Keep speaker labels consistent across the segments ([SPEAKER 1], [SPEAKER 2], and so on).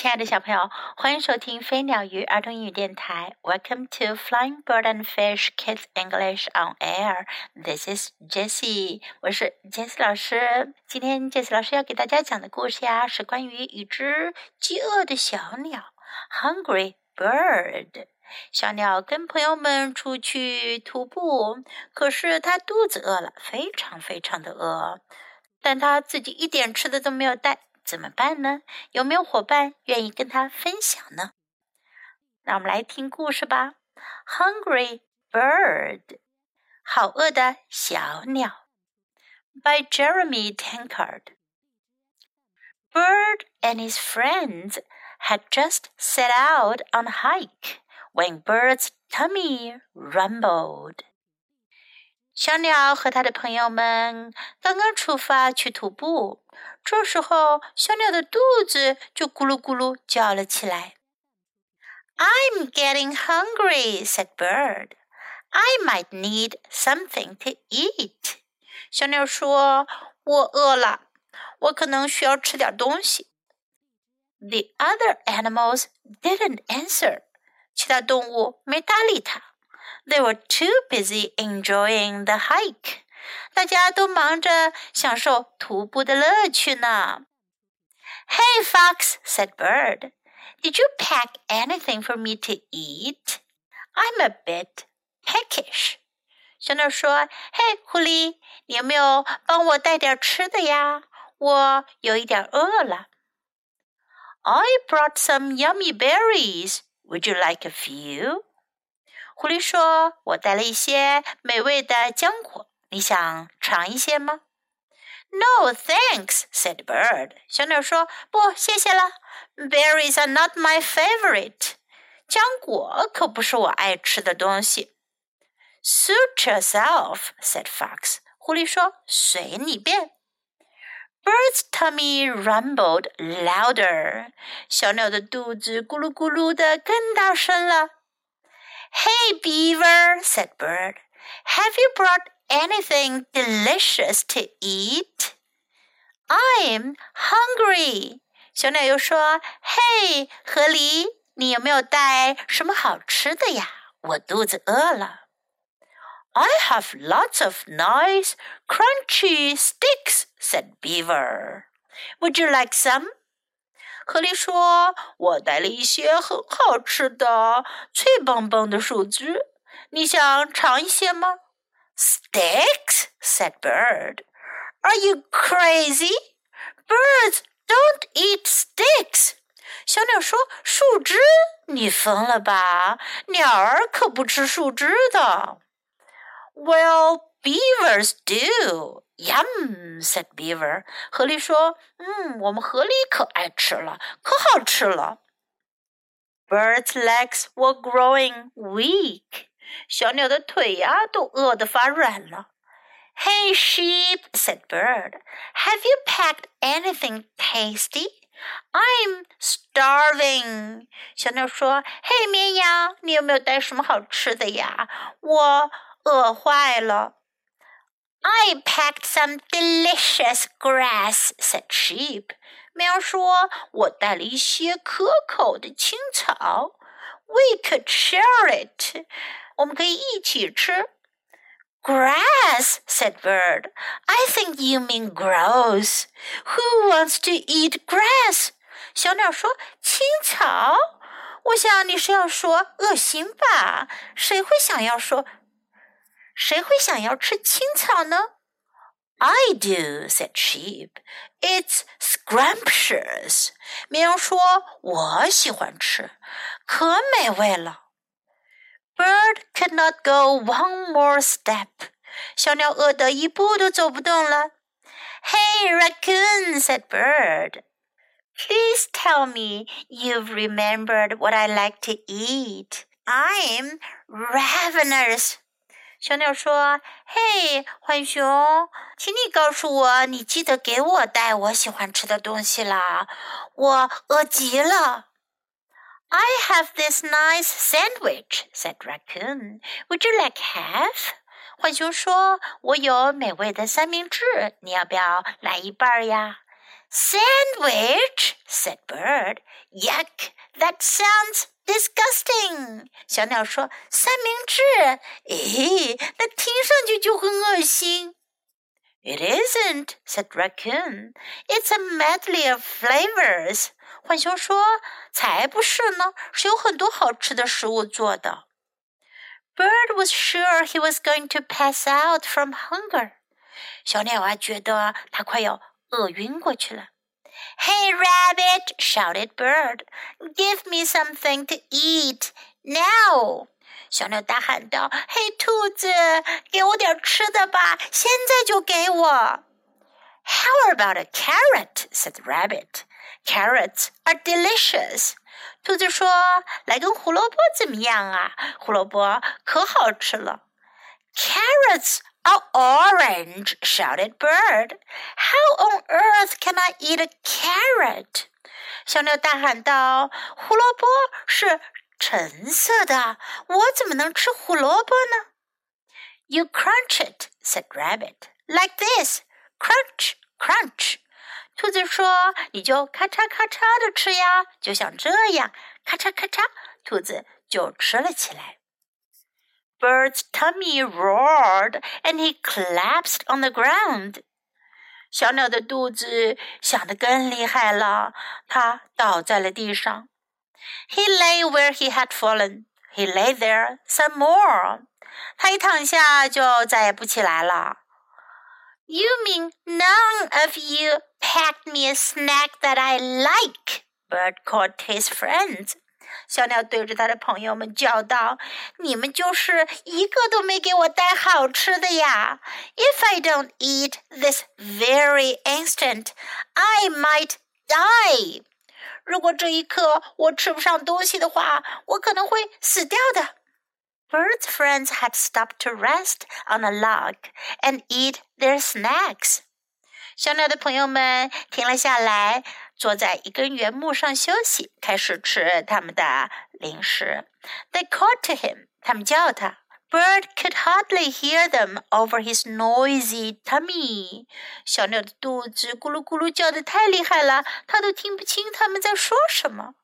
[SPEAKER 1] 亲爱的小朋友，欢迎收听飞鸟鱼儿童英语电台。Welcome to Flying Bird and Fish Kids English on Air. This is Jessie，我是 Jessie 老师。今天 Jessie 老师要给大家讲的故事呀，是关于一只饥饿的小鸟，Hungry Bird。小鸟跟朋友们出去徒步，可是它肚子饿了，非常非常的饿，但它自己一点吃的都没有带。怎么办呢？有没有伙伴愿意跟他分享呢？让我们来听故事吧。Hungry Bird，好饿的小鸟，by Jeremy Tankard。Bird and his friends had just set out on a hike when Bird's tummy rumbled. 小鸟和他的朋友们刚刚出发去徒步，这时候小鸟的肚子就咕噜咕噜叫了起来。"I'm getting hungry," said Bird. "I might need something to eat." 小鸟说：“我饿了，我可能需要吃点东西。” The other animals didn't answer. 其他动物没搭理它。they were too busy enjoying the hike. 大家都忙着享受徒步的乐趣呢。Hey, Fox, said Bird, did you pack anything for me to eat? I'm a bit peckish. 小鸟说：“嘿，狐狸，你有没有帮我带点吃的呀？我有一点饿了。” I brought some yummy berries. Would you like a few? 狐狸说：“我带了一些美味的浆果，你想尝一些吗？”“No, thanks,” said Bird。小鸟说：“不，谢谢了。Berries are not my favorite。浆果可不是我爱吃的东西。”“Suit yourself,” said Fox。狐狸说：“随你便。” Bird's tummy rumbled louder。小鸟的肚子咕噜咕噜的更大声了。Hey, Beaver, said Bird, have you brought anything delicious to eat? I'm hungry. 小鸟又说：“嘿，河狸，你有没有带什么好吃的呀？我肚子饿了。” I have lots of nice, crunchy sticks, said Beaver. Would you like some? 河狸说：“我带了一些很好吃的脆棒棒的树枝，你想尝一些吗？”“Sticks,” said Bird. “Are you crazy? Birds don't eat sticks.” 小鸟说：“树枝？你疯了吧？鸟儿可不吃树枝的。”“Well, beavers do.” Yum," said Beaver. 河狸说：“嗯，我们河狸可爱吃了，可好吃了。” Bird's legs were growing weak. 小鸟的腿呀、啊，都饿得发软了。Hey, sheep," said Bird, "have you packed anything tasty? I'm starving." 小鸟说：“嘿，绵羊，你有没有带什么好吃的呀？我饿坏了。” I packed some delicious grass," said sheep. 喵说：“我带了一些可口的青草。We could share it. 我们可以一起吃。” Grass, said Bird. I think you mean gross. Who wants to eat grass? 小鸟说：“青草。”我想你是要说恶心吧？谁会想要说 谁会想要吃青草呢？I do," said sheep. "It's scrumptious." 绵羊说：“我喜欢吃，可美味了。” Bird could not go one more step. 小鸟饿得一步都走不动了。Hey, raccoon," said Bird. Please tell me you've remembered what I like to eat. I'm ravenous. 小鸟说：“嘿，浣熊，请你告诉我，你记得给我带我喜欢吃的东西啦！我饿极了。” I have this nice sandwich," said Raccoon. "Would you like half?" 浣熊说：“我有美味的三明治，你要不要来一半呀？” Sandwich," said Bird. Yuck! That sounds disgusting. 小鸟说：“三明治，咦，那听上去就很恶心。” It isn't, said Raccoon. It's a medley of flavors. 浣熊说：“才不是呢，是有很多好吃的食物做的。” Bird was sure he was going to pass out from hunger. 小鸟啊，觉得它快要饿晕过去了。Hey, Rabbit! shouted Bird. Give me something to eat now! 小鸟大喊道：“嘿，兔子，给我点吃的吧，现在就给我。” How about a carrot? said the rabbit. Carrots are delicious. 兔子说：“来根胡萝卜怎么样啊？胡萝卜可好吃了。” Carrots are orange, shouted Bird. How on earth can I eat a carrot? 小鸟大喊道：“胡萝卜是橙色的，我怎么能吃胡萝卜呢？”You crunch it, said Rabbit, like this. Crunch, crunch. 兔子说：“你就咔嚓咔嚓的吃呀，就像这样，咔嚓咔嚓。”兔子就吃了起来。 Bird's tummy roared, and he collapsed on the ground. 小鸟的肚子响得更厉害了，它倒在了地上。He lay where he had fallen. He lay there some more. 他一躺下就再也不起来了。You mean none of you packed me a snack that I like? Bird called his friends. 小鸟对着他的朋友们叫道：“你们就是一个都没给我带好吃的呀！If I don't eat this very instant, I might die. 如果这一刻我吃不上东西的话，我可能会死掉的。” Bird's friends had stopped to rest on a log and eat their snacks. 小鸟的朋友们停了下来，坐在一根原木上休息，开始吃他们的零食。They called to him，他们叫他。Bird could hardly hear them over his noisy tummy。小鸟的肚子咕噜咕噜叫得太厉害了，他都听不清他们在说什么。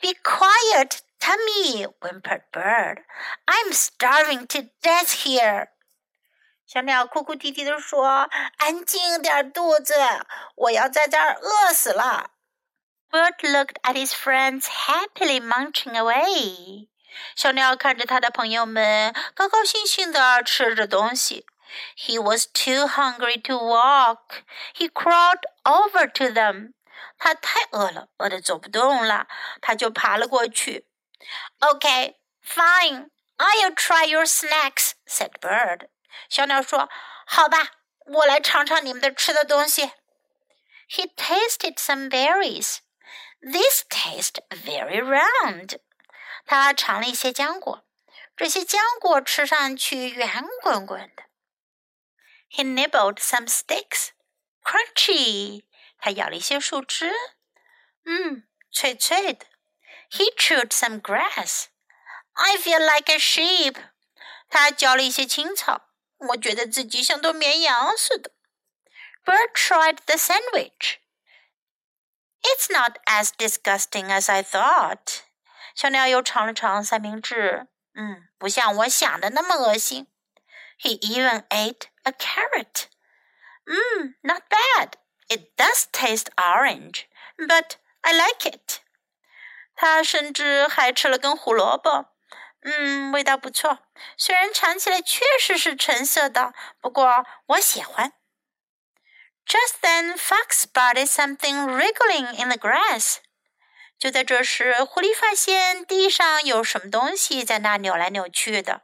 [SPEAKER 1] Be quiet, Tummy, whimpered Bird. I'm starving to death here. 小鸟哭哭啼啼地说：“安静点，肚子，我要在这儿饿死了。” Bird looked at his friends happily munching away. 小鸟看着他的朋友们高高兴兴地吃着东西。He was too hungry to walk. He crawled over to them. 他太饿了，饿得走不动了，他就爬了过去。Okay, fine. I'll try your snacks," said Bird. 小鸟说：“好吧，我来尝尝你们的吃的东西。” He tasted some berries. These taste very round. 他尝了一些浆果，这些浆果吃上去圆滚滚的。He nibbled some sticks. Crunchy. 他咬了一些树枝，嗯，脆脆的。he chewed some grass. I feel like a sheep. 他嚼了一些青草， 我觉得自己像头绵羊似的。Bird tried the sandwich. It's not as disgusting as I thought. 小鸟又尝了尝三明治，嗯，不像我想的那么恶心。He even ate a carrot. Mm, 嗯，not bad. It does taste orange, but I like it. 他甚至还吃了根胡萝卜。嗯，味道不错。虽然尝起来确实是橙色的，不过我喜欢。Just then, Fox spotted something wriggling in the grass. 就在这时，狐狸发现地上有什么东西在那扭来扭去的。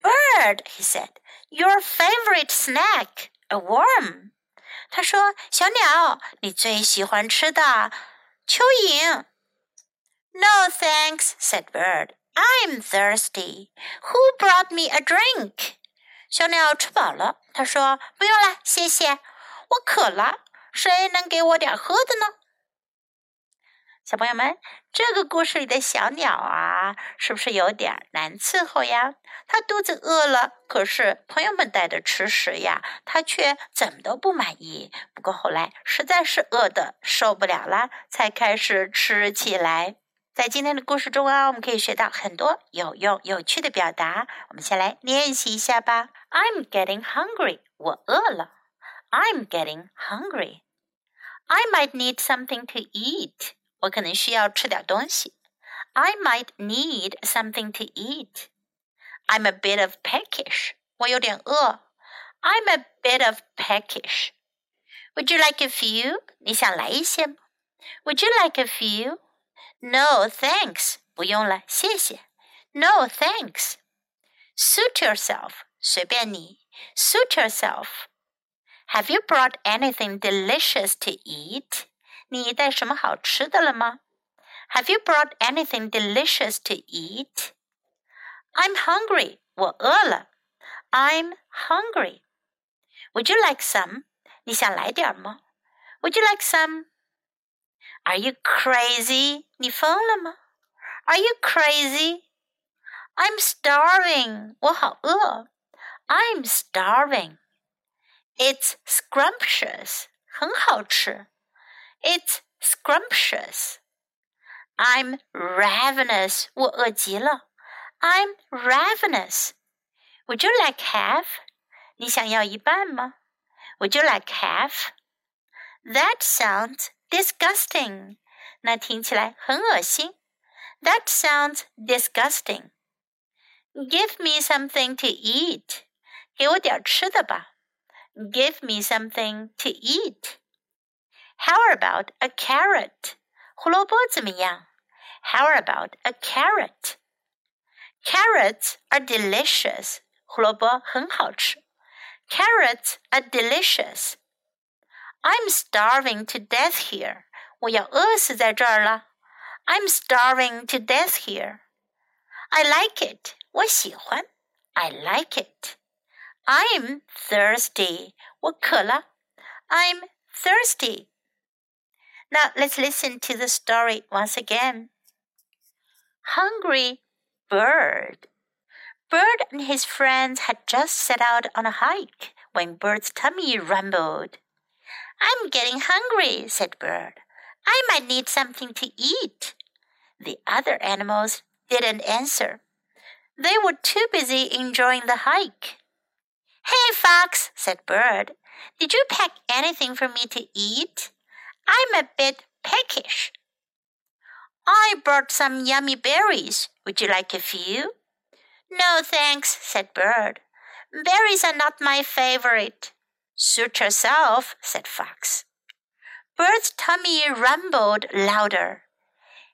[SPEAKER 1] Bird, he said, your favorite snack, a worm. 他说：“小鸟，你最喜欢吃的蚯蚓。” No thanks, said Bird. I'm thirsty. Who brought me a drink? 小鸟吃饱了，他说：“不用了，谢谢。我渴了，谁能给我点喝的呢小朋友们，这个故事里的小鸟啊，是不是有点难伺候呀？它肚子饿了，可是朋友们带的吃食呀，它却怎么都不满意。不过后来实在是饿的受不了啦，才开始吃起来。在今天的故事中啊，我们可以学到很多有用、有趣的表达。我们先来练习一下吧。I'm getting hungry，我饿了。I'm getting hungry。I might need something to eat。我可能需要吃点东西。I might need something to eat. I'm a bit of peckish. 我有点饿。I'm a bit of peckish. Would you like a few? 你想来一些吗？Would you like a few? No, thanks. 不用了，谢谢。No, thanks. Suit yourself. 随便你。Suit yourself. Have you brought anything delicious to eat? 你带什么好吃的了吗？Have you brought anything delicious to eat? I'm hungry. 我饿了。I'm hungry. Would you like some? 你想来点吗？Would you like some? Are you crazy? 你疯了吗？Are you crazy? I'm starving. 我好饿。I'm starving. It's scrumptious. 很好吃。it's scrumptious. I'm ravenous. 我饿极了。I'm ravenous. Would you like half? 你想要一半吗？Would you like half? That sounds disgusting. 那听起来很恶心。That sounds disgusting. Give me something to eat. 给我点吃的吧。Give me something to eat. How about a carrot? 胡萝卜怎么样？How about a carrot? Carrots are delicious. 胡萝卜很好吃。Carrots are delicious. I'm starving to death here. 我要饿死在这儿了。I'm starving to death here. I like it. 我喜欢。I like it. I'm thirsty. 我渴了。I'm thirsty. Now let's listen to the story once again. Hungry Bird. Bird and his friends had just set out on a hike when Bird's tummy rumbled. I'm getting hungry, said Bird. I might need something to eat. The other animals didn't answer. They were too busy enjoying the hike. Hey, Fox, said Bird, did you pack anything for me to eat? I'm a bit peckish. I brought some yummy berries. Would you like a few? No, thanks, said Bird. Berries are not my favorite. Suit yourself, said Fox. Bird's tummy rumbled louder.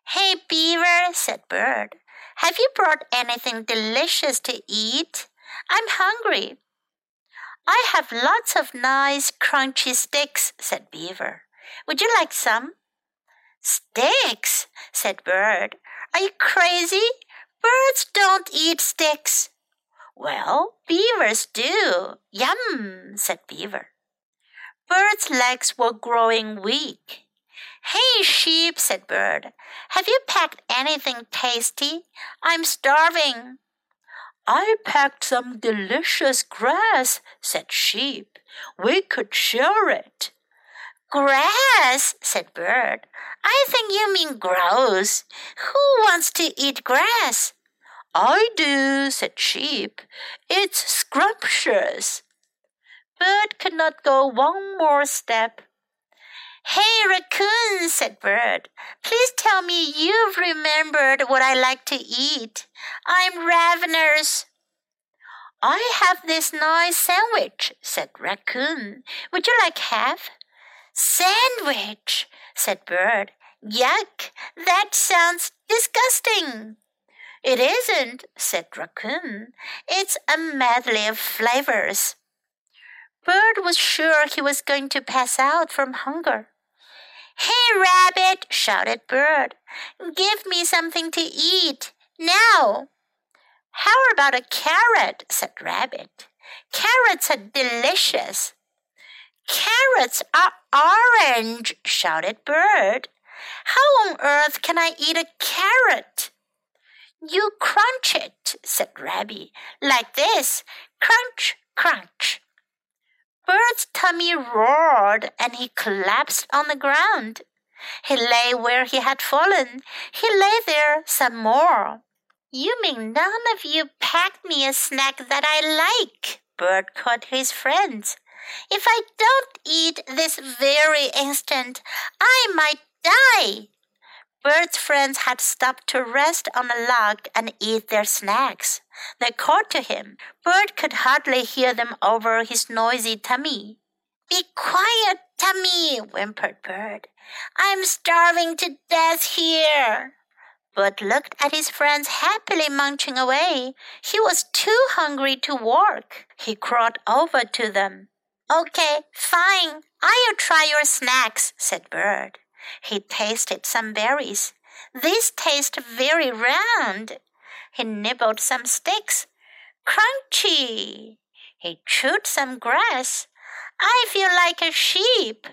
[SPEAKER 1] Hey, Beaver, said Bird, have you brought anything delicious to eat? I'm hungry. I have lots of nice crunchy sticks, said Beaver. Would you like some? Sticks, said Bird. Are you crazy? Birds don't eat sticks. Well, beavers do. Yum, said Beaver. Bird's legs were growing weak. Hey, sheep, said Bird. Have you packed anything tasty? I'm starving. I packed some delicious grass, said Sheep. We could share it. Grass, said Bird. I think you mean gross. Who wants to eat grass? I do, said Sheep. It's scrumptious. Bird could not go one more step. Hey, Raccoon, said Bird. Please tell me you've remembered what I like to eat. I'm ravenous. I have this nice sandwich, said Raccoon. Would you like half? Sandwich, said Bird. Yuck, that sounds disgusting. It isn't, said Raccoon. It's a medley of flavors. Bird was sure he was going to pass out from hunger. Hey, Rabbit, shouted Bird. Give me something to eat, now. How about a carrot, said Rabbit. Carrots are delicious. Carrots are orange, shouted Bird. How on earth can I eat a carrot? You crunch it, said Rabbit, like this. Crunch, crunch. Bird's tummy roared and he collapsed on the ground. He lay where he had fallen. He lay there some more. You mean none of you packed me a snack that I like? Bird called his friends. If I don't eat this very instant, I might die. Bird's friends had stopped to rest on a log and eat their snacks. They called to him. Bird could hardly hear them over his noisy tummy. Be quiet, Tummy, whimpered Bird. I'm starving to death here. Bird looked at his friends happily munching away. He was too hungry to work. He crawled over to them. Okay, fine. I'll try your snacks, said Bird. He tasted some berries. These taste very round. He nibbled some sticks. Crunchy. He chewed some grass. I feel like a sheep.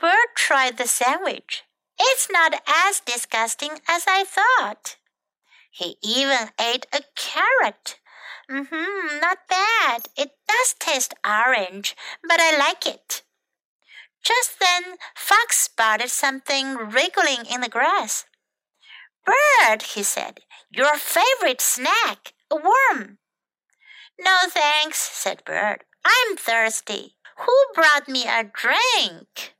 [SPEAKER 1] Bird tried the sandwich. It's not as disgusting as I thought. He even ate a carrot. Mm-hmm, not bad. It does taste orange, but I like it. Just then, Fox spotted something wriggling in the grass. Bird, he said, your favorite snack, a worm. No thanks, said Bird. I'm thirsty. Who brought me a drink?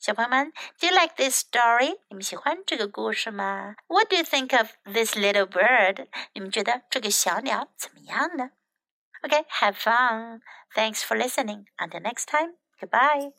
[SPEAKER 1] 小朋友们，Do you like this story？你们喜欢这个故事吗？What do you think of this little bird？你们觉得这个小鸟怎么样呢？Okay, have fun. Thanks for listening. Until next time. Goodbye.